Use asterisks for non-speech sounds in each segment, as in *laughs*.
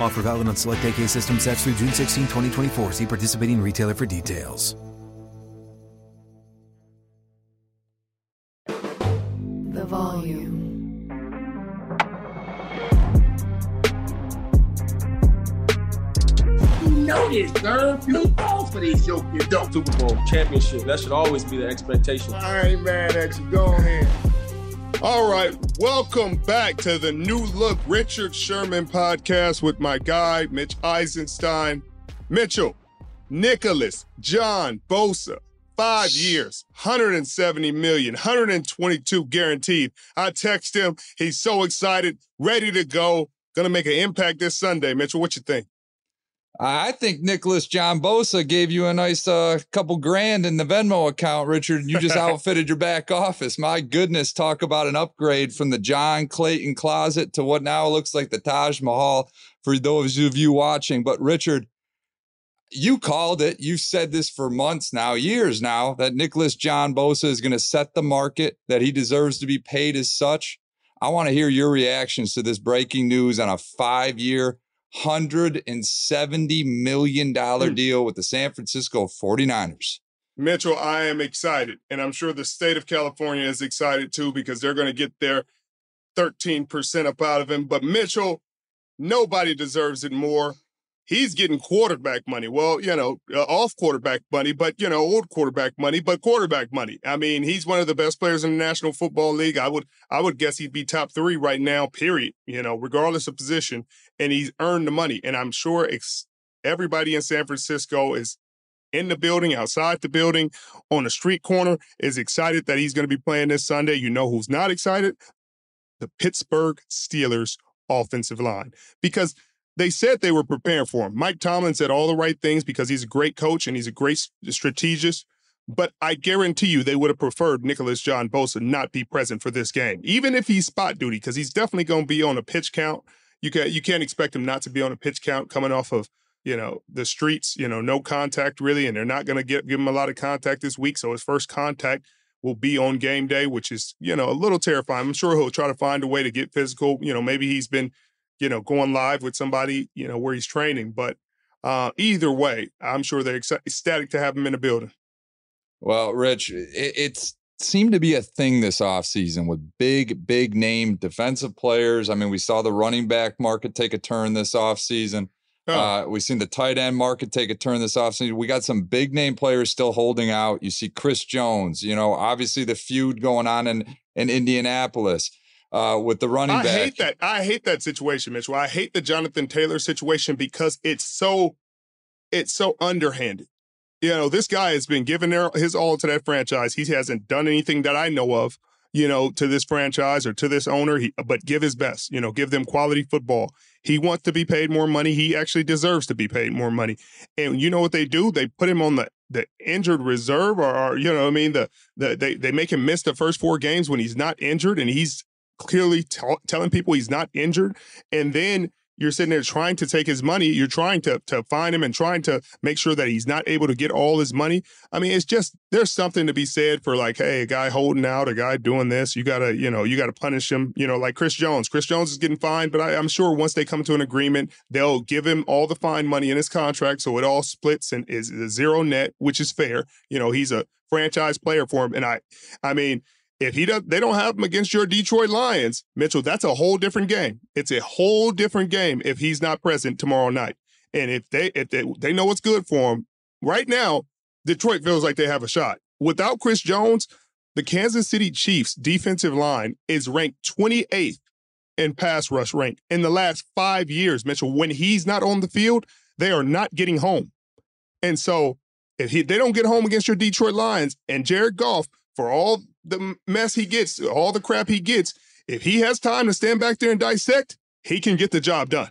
Offer valid on select AK system sets through June 16, 2024. See participating retailer for details. The volume. You know this, sir. You fall for these yoke you don't. Super Bowl championship. That should always be the expectation. I ain't mad at you. Go ahead. All right, welcome back to the New Look Richard Sherman podcast with my guy, Mitch Eisenstein. Mitchell, Nicholas, John, Bosa, five years, 170 million, 122 guaranteed. I text him. He's so excited, ready to go. Gonna make an impact this Sunday. Mitchell, what you think? I think Nicholas John Bosa gave you a nice uh, couple grand in the Venmo account, Richard. You just *laughs* outfitted your back office. My goodness, talk about an upgrade from the John Clayton closet to what now looks like the Taj Mahal for those of you watching. But Richard, you called it. You've said this for months now, years now, that Nicholas John Bosa is going to set the market, that he deserves to be paid as such. I want to hear your reactions to this breaking news on a five year, $170 million Hmm. deal with the San Francisco 49ers. Mitchell, I am excited. And I'm sure the state of California is excited too because they're going to get their 13% up out of him. But Mitchell, nobody deserves it more. He's getting quarterback money. Well, you know, uh, off quarterback money, but, you know, old quarterback money, but quarterback money. I mean, he's one of the best players in the National Football League. I would I would guess he'd be top 3 right now, period, you know, regardless of position, and he's earned the money. And I'm sure ex- everybody in San Francisco is in the building, outside the building, on the street corner, is excited that he's going to be playing this Sunday. You know who's not excited? The Pittsburgh Steelers offensive line. Because they said they were preparing for him. Mike Tomlin said all the right things because he's a great coach and he's a great strategist. But I guarantee you they would have preferred Nicholas John Bosa not be present for this game, even if he's spot duty, because he's definitely going to be on a pitch count. You can you can't expect him not to be on a pitch count coming off of you know the streets, you know, no contact really, and they're not going to give him a lot of contact this week. So his first contact will be on game day, which is you know a little terrifying. I'm sure he'll try to find a way to get physical. You know, maybe he's been you know going live with somebody you know where he's training, but uh, either way, I'm sure they're exci- ecstatic to have him in the building. Well, Rich, it, it's seemed to be a thing this offseason with big, big name defensive players. I mean, we saw the running back market take a turn this offseason. Oh. Uh, we've seen the tight end market take a turn this offseason. We got some big name players still holding out. You see Chris Jones, you know, obviously the feud going on in, in Indianapolis uh, with the running I back. hate that. I hate that situation, Mitchell. I hate the Jonathan Taylor situation because it's so it's so underhanded. You know, this guy has been giving their, his all to that franchise. He hasn't done anything that I know of, you know, to this franchise or to this owner. He, but give his best. You know, give them quality football. He wants to be paid more money. He actually deserves to be paid more money. And you know what they do? They put him on the the injured reserve, or, or you know, what I mean, the the they they make him miss the first four games when he's not injured, and he's clearly tell telling people he's not injured. And then you're sitting there trying to take his money. You're trying to to find him and trying to make sure that he's not able to get all his money. I mean, it's just there's something to be said for like, hey, a guy holding out, a guy doing this. You gotta, you know, you gotta punish him. You know, like Chris Jones. Chris Jones is getting fined, but I, I'm sure once they come to an agreement, they'll give him all the fine money in his contract, so it all splits and is a zero net, which is fair. You know, he's a franchise player for him, and I, I mean if he does, they don't have him against your Detroit Lions, Mitchell. That's a whole different game. It's a whole different game if he's not present tomorrow night. And if they if they, they know what's good for him right now, Detroit feels like they have a shot. Without Chris Jones, the Kansas City Chiefs defensive line is ranked 28th in pass rush rank in the last five years. Mitchell, when he's not on the field, they are not getting home. And so if he they don't get home against your Detroit Lions and Jared Goff for all the mess he gets, all the crap he gets, if he has time to stand back there and dissect, he can get the job done.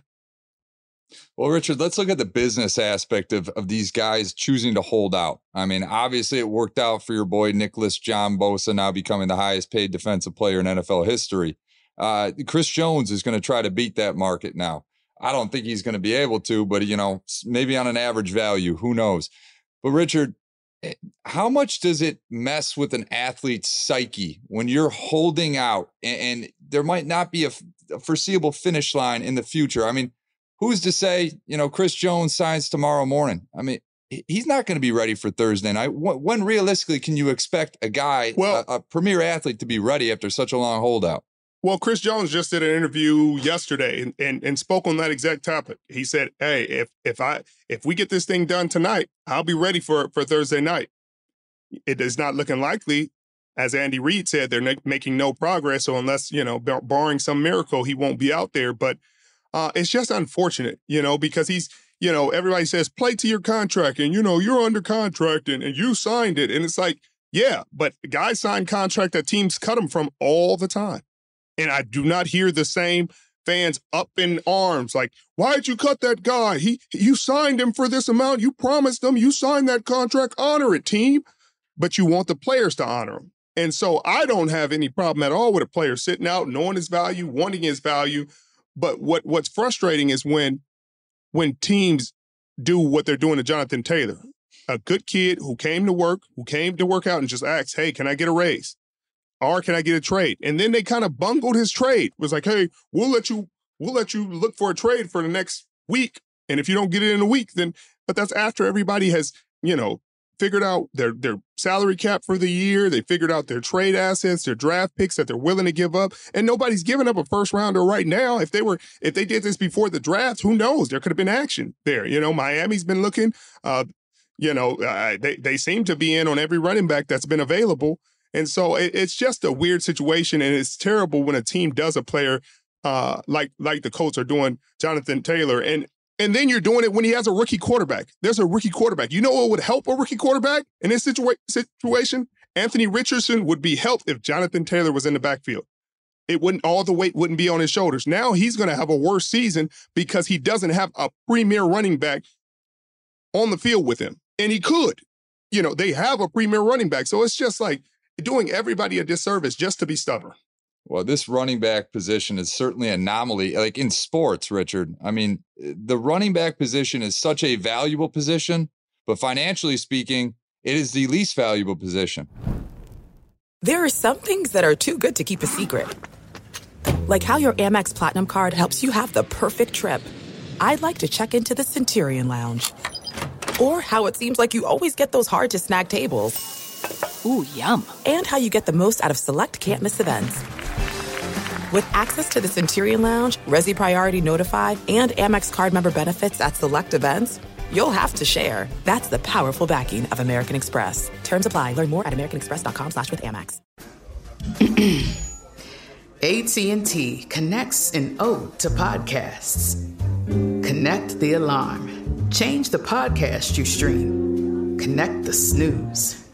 Well, Richard, let's look at the business aspect of, of these guys choosing to hold out. I mean, obviously, it worked out for your boy Nicholas John Bosa, now becoming the highest paid defensive player in NFL history. Uh, Chris Jones is going to try to beat that market now. I don't think he's going to be able to, but you know, maybe on an average value, who knows? But Richard, Eh, how much does it mess with an athlete's psyche when you're holding out and, and there might not be a, a, foreseeable finish line in the future? I mean, who's to say, you know, Chris Jones signs tomorrow morning? I mean, he's not going to be ready for Thursday night. When realistically can you expect a guy, well, a, a premier athlete, to be ready after such a long holdout? Well, Chris Jones just did an interview yesterday and, and, and spoke on that exact topic. He said, "Hey, if if I if we get this thing done tonight, I'll be ready for for Thursday night." It is not looking likely, as Andy Reid said, they're making no progress. So unless you know, bar- barring some miracle, he won't be out there. But uh, it's just unfortunate, you know, because he's you know everybody says play to your contract, and you know you're under contract and, and you signed it, and it's like yeah, but guys sign contract that teams cut them from all the time. And I do not hear the same fans up in arms like, why'd you cut that guy? He you signed him for this amount. You promised him. You signed that contract. Honor it, team. But you want the players to honor him. And so I don't have any problem at all with a player sitting out, knowing his value, wanting his value. But what what's frustrating is when when teams do what they're doing to Jonathan Taylor, a good kid who came to work, who came to work out and just asked, "Hey, can I get a raise?" Or can I get a trade? And then they kind of bungled his trade. Was like, hey, we'll let you, we'll let you look for a trade for the next week. And if you don't get it in a week, then but that's after everybody has, you know, figured out their their salary cap for the year. They figured out their trade assets, their draft picks that they're willing to give up. And nobody's giving up a first rounder right now. If they were, if they did this before the draft, who knows? There could have been action there. You know, Miami's been looking. Uh, you know, uh, they they seem to be in on every running back that's been available. And so it, it's just a weird situation, and it's terrible when a team does a player uh, like like the Colts are doing Jonathan Taylor, and and then you're doing it when he has a rookie quarterback. There's a rookie quarterback. You know what would help a rookie quarterback in this situa- situation? Anthony Richardson would be helped if Jonathan Taylor was in the backfield. It wouldn't all the weight wouldn't be on his shoulders. Now he's going to have a worse season because he doesn't have a premier running back on the field with him, and he could. You know, they have a premier running back, so it's just like doing everybody a disservice just to be stubborn. Well, this running back position is certainly an anomaly. Like in sports, Richard. I mean, eh, the running back position is such a valuable position, but financially speaking, it is the least valuable position. There are some things that are too good to keep a secret. Like how your Amex Platinum card helps you have the perfect trip. I'd like to check into the Centurion Lounge. Or how it seems like you always get those hard to snag tables. Ooh, yum. And how you get the most out of select can't miss events. With access to the Centurion Lounge, Resy Priority Notified, and Amex card member benefits at select events, you'll have to share. That's the powerful backing of American Express. Terms apply. Learn more at americanexpress.com slash with Amex. *clears throat* AT&T connects an ode to podcasts. Connect the alarm. Change the podcast you stream. Connect the snooze.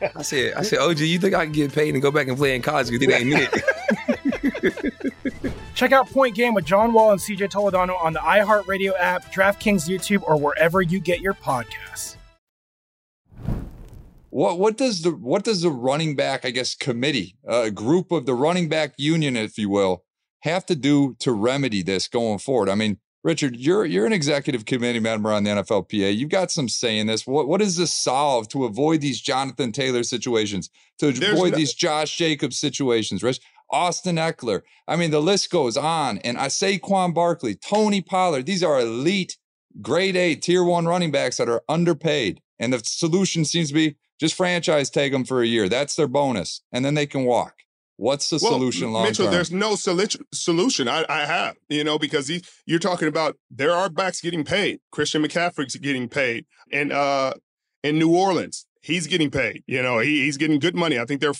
I said, I said, OG, you think I can get paid and go back and play in college because it ain't it? *laughs* Check out Point Game with John Wall and CJ Toledano on the iHeartRadio app, DraftKings YouTube, or wherever you get your podcasts. What what does the what does the running back, I guess, committee, a uh, group of the running back union, if you will, have to do to remedy this going forward? I mean, Richard, you're you're an executive committee member on the NFLPA. You've got some say in this. What what does this solve to avoid these Jonathan Taylor situations, to There's avoid no- these Josh Jacobs situations, Rich? Austin Ekeler. I mean, the list goes on. And I Saquon Barkley, Tony Pollard. These are elite, grade A, tier one running backs that are underpaid. And the solution seems to be just franchise tag them for a year. That's their bonus, and then they can walk. What's the well, solution long Mitchell, term? there's no solution. I, I have, you know, because he, you're talking about there are backs getting paid. Christian McCaffrey's getting paid, and uh, in New Orleans, he's getting paid. You know, he, he's getting good money. I think they're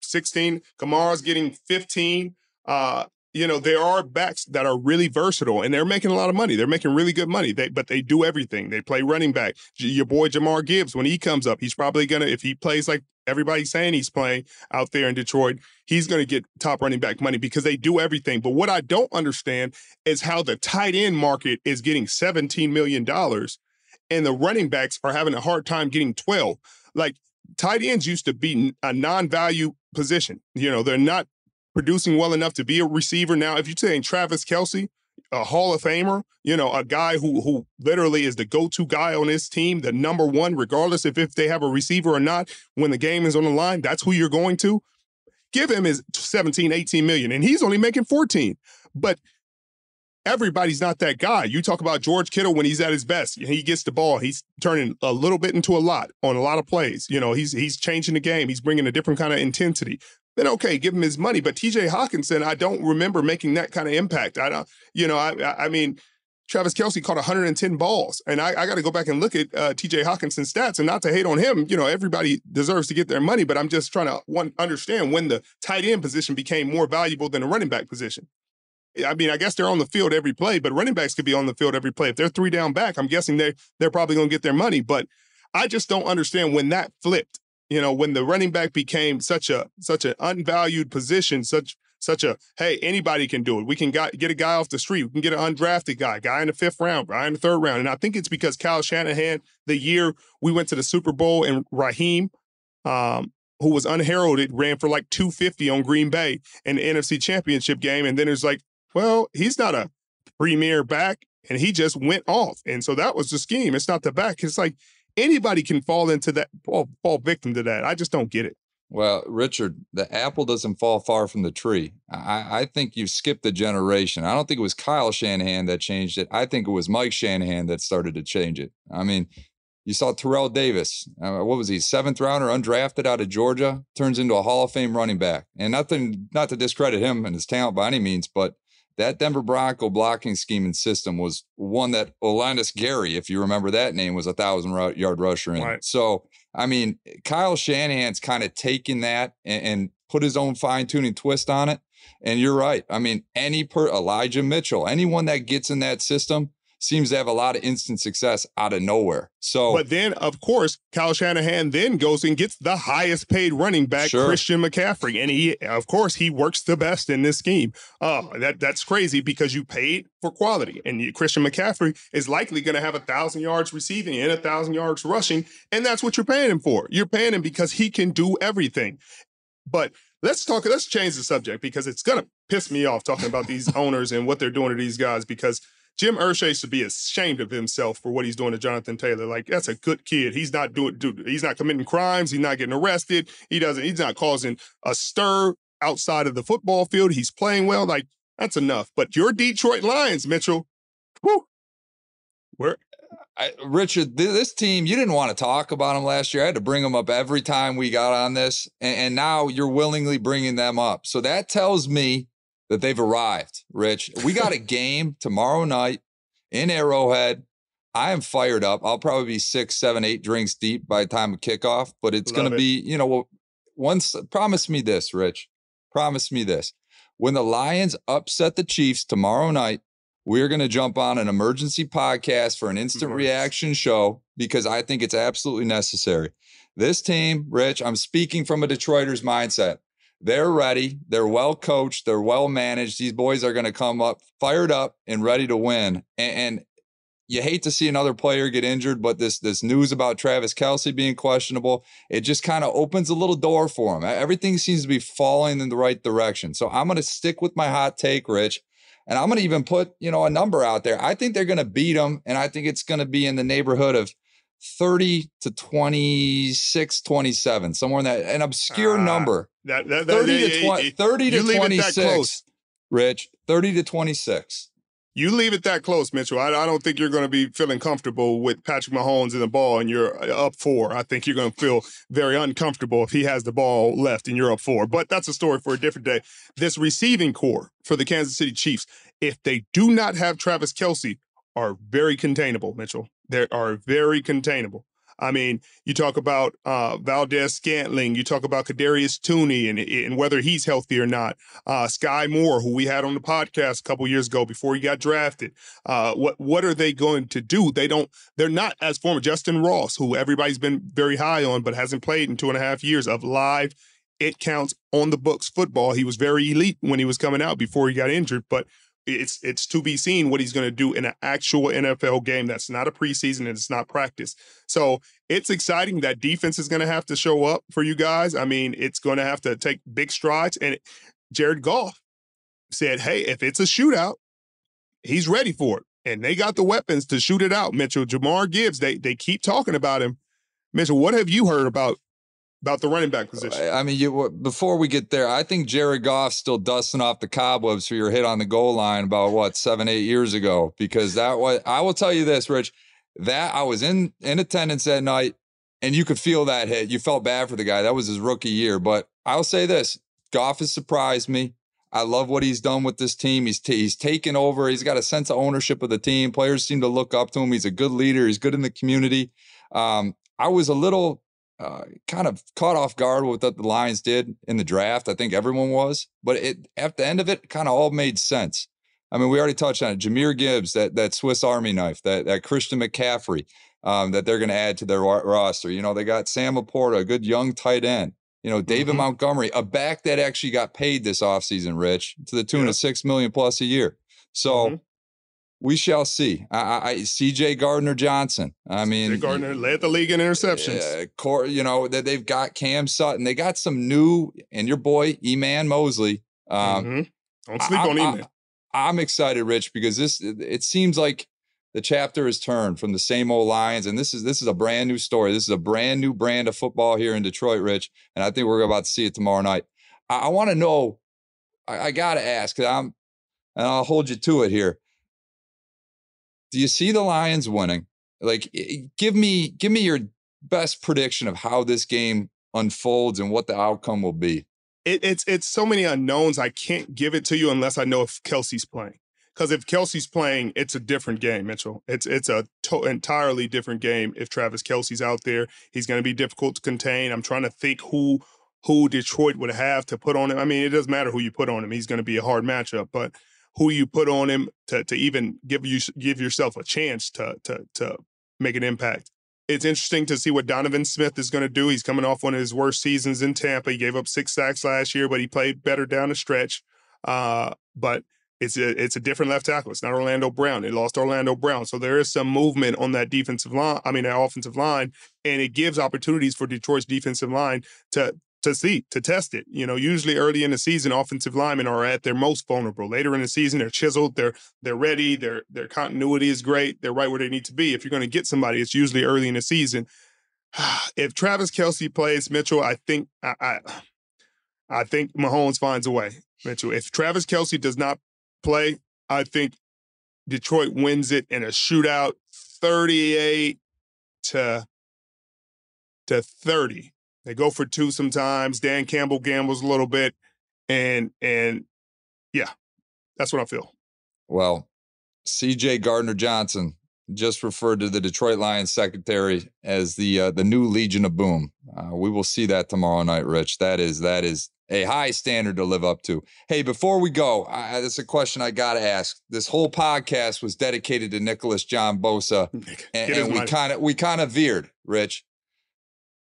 16. Kamara's getting 15. Uh, you know, there are backs that are really versatile and they're making a lot of money. They're making really good money. They, but they do everything. They play running back. Your boy Jahmyr Gibbs, when he comes up, he's probably to, if he plays like everybody's saying he's playing out there in Detroit, he's to get top running back money because they do everything. But what I don't understand is how the tight end market is getting $17 million and the running backs are having a hard time getting 12. Like tight ends used to be a non-value position. You know, they're not producing well enough to be a receiver. Now, if you're saying Travis Kelce, a Hall of Famer, you know, a guy who who literally is the go-to guy on his team, the number one, regardless if, if they have a receiver or not, when the game is on the line, that's who you're going to. Give him his 17, 18 million, and he's only making 14. But everybody's not that guy. You talk about George Kittle when he's at his best. He gets the ball. He's turning a little bit into a lot on a lot of plays. You know, he's he's changing the game. He's bringing a different kind of intensity then okay, give him his money. But TJ Hockenson, I don't remember making that kind of impact. I don't, you know, I, I mean, Travis Kelce caught 110 balls. And I, I got to go back and look at uh, TJ Hockenson's stats and not to hate on him. You know, everybody deserves to get their money, but I'm just trying to one, understand when the tight end position became more valuable than the running back position. I mean, I guess they're on the field every play, but running backs could be on the field every play. If they're three down back, I'm guessing they they're probably going to get their money. But I just don't understand when that flipped you know, when the running back became such a such an unvalued position, such such a hey, anybody can do it. We can got, get a guy off the street. We can get an undrafted guy, guy in the fifth round, guy in the third round. And I think it's because Kyle Shanahan, the year we went to the Super Bowl and Raheem, um, who was unheralded, ran for like 250 on Green Bay in the NFC Championship game. And then it's like, well, he's not a premier back, and he just went off. And so that was the scheme. It's not the back. It's like anybody can fall into that, fall, fall victim to that. I just don't get it. Well, Richard, the apple doesn't fall far from the tree. I, I think you've skipped a generation. I don't think it was Kyle Shanahan that changed it. I think it was Mike Shanahan that started to change it. I mean, you saw Terrell Davis. Uh, what was he? Seventh rounder, undrafted out of Georgia, turns into a Hall of Fame running back. And nothing, not to discredit him and his talent by any means, but that Denver Bronco blocking scheme and system was one that Olandis Gary, if you remember that name, was a thousand yard rusher in. Right. So, I mean, Kyle Shanahan's kind of taken that and, and put his own fine tuning twist on it. And you're right. I mean, any per Elijah Mitchell, anyone that gets in that system, seems to have a lot of instant success out of nowhere. So, but then of course, Kyle Shanahan then goes and gets the highest paid running back, Sure. Christian McCaffrey, and he, of course, he works the best in this scheme. Oh, that that's crazy because you paid for quality, and you, Christian McCaffrey is likely going to have a thousand yards receiving and a thousand yards rushing, and that's what you're paying him for. You're paying him because he can do everything. But let's talk. Let's change the subject because it's gonna piss me off talking about these *laughs* owners and what they're doing to these guys. Because Jim Irsay should be ashamed of himself for what he's doing to Jonathan Taylor. Like that's a good kid. He's not doing. Dude, he's not committing crimes. He's not getting arrested. He doesn't. He's not causing a stir outside of the football field. He's playing well. Like that's enough. But your Detroit Lions, Mitchell. Whew, where I, Richard, th- this team, you didn't want to talk about them last year. I had to bring them up every time we got on this, and, and now you're willingly bringing them up. So that tells me that they've arrived. Rich, we got a *laughs* game tomorrow night in Arrowhead. I am fired up. I'll probably be six, seven, eight drinks deep by the time of kickoff, but it's going Love to be, you know, once. Promise me this, Rich. Promise me this. When the Lions upset the Chiefs tomorrow night, we're going to jump on an emergency podcast for an instant Nice. reaction show because I think it's absolutely necessary. This team, Rich, I'm speaking from a Detroiter's mindset. They're ready. They're well coached. They're well managed. These boys are going to come up fired up and ready to win. And, and you hate to see another player get injured, but this this news about Travis Kelce being questionable, it just kind of opens a little door for him. Everything seems to be falling in the right direction. So I'm going to stick with my hot take, Rich. And I'm going to even put, you know, a number out there. I think they're going to beat them. And I think it's going to be in the neighborhood of 30 to 26, 27, somewhere in that, an obscure Ah, number. that, that, that 30 yeah, to yeah, 20, yeah. 30 to You leave it that 26. close. Rich, 30 to 26. You leave it that close, Mitchell. I, I don't think you're going to be feeling comfortable with Patrick Mahomes in the ball and you're uh, up four. I think you're going to feel very uncomfortable if he has the ball left and you're up four. But that's a story for a different day. This receiving corps for the Kansas City Chiefs, if they do not have Travis Kelce, are very containable, Mitchell. They are very containable. I mean, you talk about uh, Valdes-Scantling, you talk about Kadarius Toney and, and whether he's healthy or not. Uh, Skyy Moore, who we had on the podcast a couple years ago before he got drafted. Uh, what what are they going to do? They don't. They're not as former Justyn Ross, who everybody's been very high on, but hasn't played in two and a half years of live. It counts on the books football. He was very elite when he was coming out before he got injured, but it's it's to be seen what he's going to do in an actual NFL game. That's not a preseason and it's not practice. So it's exciting. That defense is going to have to show up for you guys. I mean, it's going to have to take big strides. And Jared Goff said, "Hey, if it's a shootout, he's ready for it." And they got the weapons to shoot it out. Mitchell, Jahmyr Gibbs, they they keep talking about him. Mitchell, what have you heard about about the running back position? I mean, you, before we get there, I think Jared Goff's still dusting off the cobwebs for your hit on the goal line about what seven, eight years ago. Because that was, I will tell you this, Rich, that I was in in attendance that night, and you could feel that hit. You felt bad for the guy. That was his rookie year. But I'll say this: Goff has surprised me. I love what he's done with this team. He's t- he's taken over. He's got a sense of ownership of the team. Players seem to look up to him. He's a good leader. He's good in the community. Um, I was a little uh, kind of caught off guard with what the Lions did in the draft. I think everyone was, but it at the end of it, kind of all made sense. I mean, we already touched on it. Jahmyr Gibbs, that that Swiss Army knife, that that Christian McCaffrey, um, that they're going to add to their roster. You know, they got Sam LaPorta, a good young tight end. You know, David Montgomery, a back that actually got paid this offseason, Rich, to the tune of six million plus a year. So we shall see. I, I, I CJ Gardner Johnson. I mean, Jay Gardner led the league in interceptions. uh, Cor- you know that they've got Cam Sutton. They got some new, and your boy Eman Moseley. Um, Mhm. Don't sleep I, on Eman. I'm excited, Rich, because this it seems like the chapter has turned from the same old Lions, and this is this is a brand new story. This is a brand new brand of football here in Detroit, Rich, and I think we're about to see it tomorrow night. I, I want to know. I, I got to ask. I'm, and I'll hold you to it here. Do you see the Lions winning? Like, give me give me your best prediction of how this game unfolds and what the outcome will be. it, it's it's so many unknowns. I can't give it to you unless I know if Kelce's playing. Because if Kelce's playing, it's a different game, Mitchell. It's it's a to- entirely different game. If Travis Kelce's out there, he's going to be difficult to contain. I'm trying to think who who Detroit would have to put on him. I mean, it doesn't matter who you put on him; he's going to be a hard matchup. But who you put on him to to even give you give yourself a chance to to to make an impact. It's interesting to see what Donovan Smith is going to do. He's coming off one of his worst seasons in Tampa. He gave up six sacks last year, but he played better down the stretch. Uh, but it's a it's a different left tackle. It's not Orlando Brown. They lost Orlando Brown, so there is some movement on that defensive line. I mean, that offensive line, and it gives opportunities for Detroit's defensive line to to see to test it. You know, usually early in the season, offensive linemen are at their most vulnerable. Later in the season, they're chiseled, they're they're ready, their their continuity is great, they're right where they need to be. If you're going to get somebody, it's usually early in the season. *sighs* if Travis Kelce plays Mitchell, I think I, I I think Mahomes finds a way. Mitchell, if Travis Kelce does not play, I think Detroit wins it in a shootout 38 to to 30. They go for two sometimes. Dan Campbell gambles a little bit. And and yeah, that's what I feel. Well, CJ Gardner Johnson just referred to the Detroit Lions secretary as the uh, the new Legion of Boom. Uh, we will see that tomorrow night, Rich. That is that is a high standard to live up to. Hey, before we go, I, that's a question I got to ask. This whole podcast was dedicated to Nicholas John Bosa, and, and we kind of we kind of veered, Rich.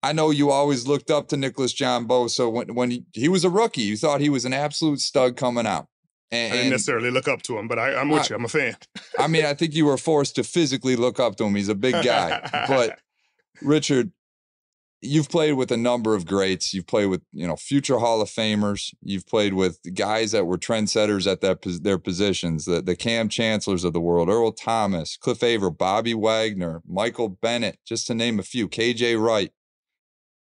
I know you always looked up to Nicholas John Bosa when when he, he was a rookie. You thought he was an absolute stud coming out. And, I didn't necessarily look up to him, but I, am with I, you. I'm a fan. I mean, I think you were forced to physically look up to him. He's a big guy. but *laughs* Richard, you've played with a number of greats. You've played with you know future Hall of Famers. You've played with guys that were trendsetters at that their positions. The the Kam Chancellors of the world, Earl Thomas, Cliff Avril, Bobby Wagner, Michael Bennett, just to name a few. KJ Wright.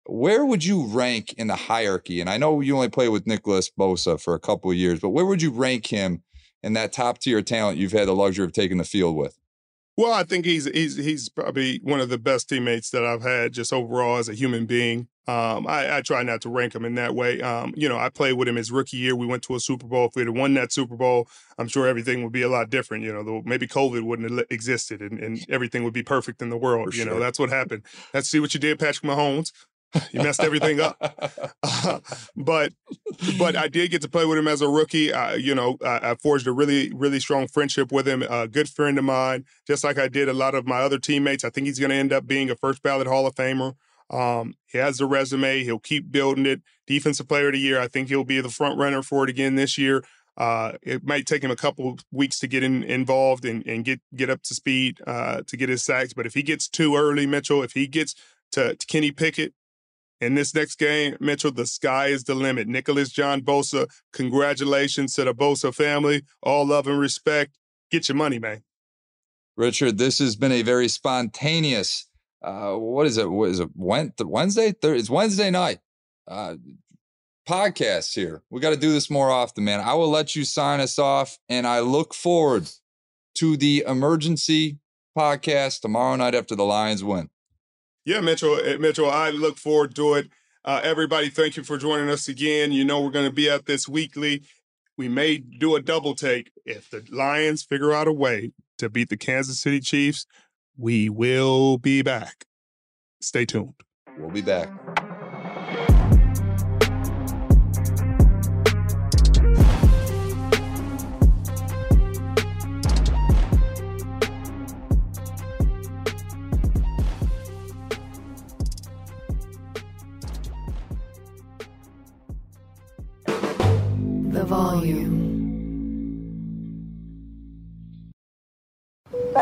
Where would you rank in the hierarchy? And I know you only played with Nicholas Bosa for a couple of years, but where would you rank him in that top tier talent you've had the luxury of taking the field with? Well, I think he's he's he's probably one of the best teammates that I've had just overall as a human being. Um, I, I, try not to rank him in that way. Um, you know, I played with him his rookie year. We went to a Super Bowl. If we had won that Super Bowl, I'm sure everything would be a lot different. You know, maybe COVID wouldn't have existed and, and everything would be perfect in the world. For you sure. know, that's what happened. Let's see what you did, Patrick Mahomes. *laughs* you messed everything up. *laughs* But but I did get to play with him as a rookie. Uh, you know, I, I, forged a really really strong friendship with him. A good friend of mine, just like I did a lot of my other teammates. I think he's going to end up being a first ballot Hall of Famer. Um, he has the resume. He'll keep building it. Defensive Player of the Year. I think he'll be the front runner for it again this year. Uh, it might take him a couple weeks to get in, involved and, and get get up to speed uh, to get his sacks. But if he gets too early, Mitchell, if he gets to, to Kenny Pickett, in this next game, Mitchell, the sky is the limit. Nicholas John Bosa, congratulations to the Bosa family. All love and respect. Get your money, man. Richard, this has been a very spontaneous. Uh, what is it? What is it? Wednesday? It's Wednesday night. Uh, podcast here. We got to do this more often, man. I will let you sign us off, and I look forward to the emergency podcast tomorrow night after the Lions win. Yeah, Mitchell, eh, Mitchell, I look forward to it. Uh, everybody, thank you for joining us again. You know, we're going to be at this weekly. We may do a double take. If the Lions figure out a way to beat the Kansas City Chiefs, we will be back. Stay tuned. We'll be back.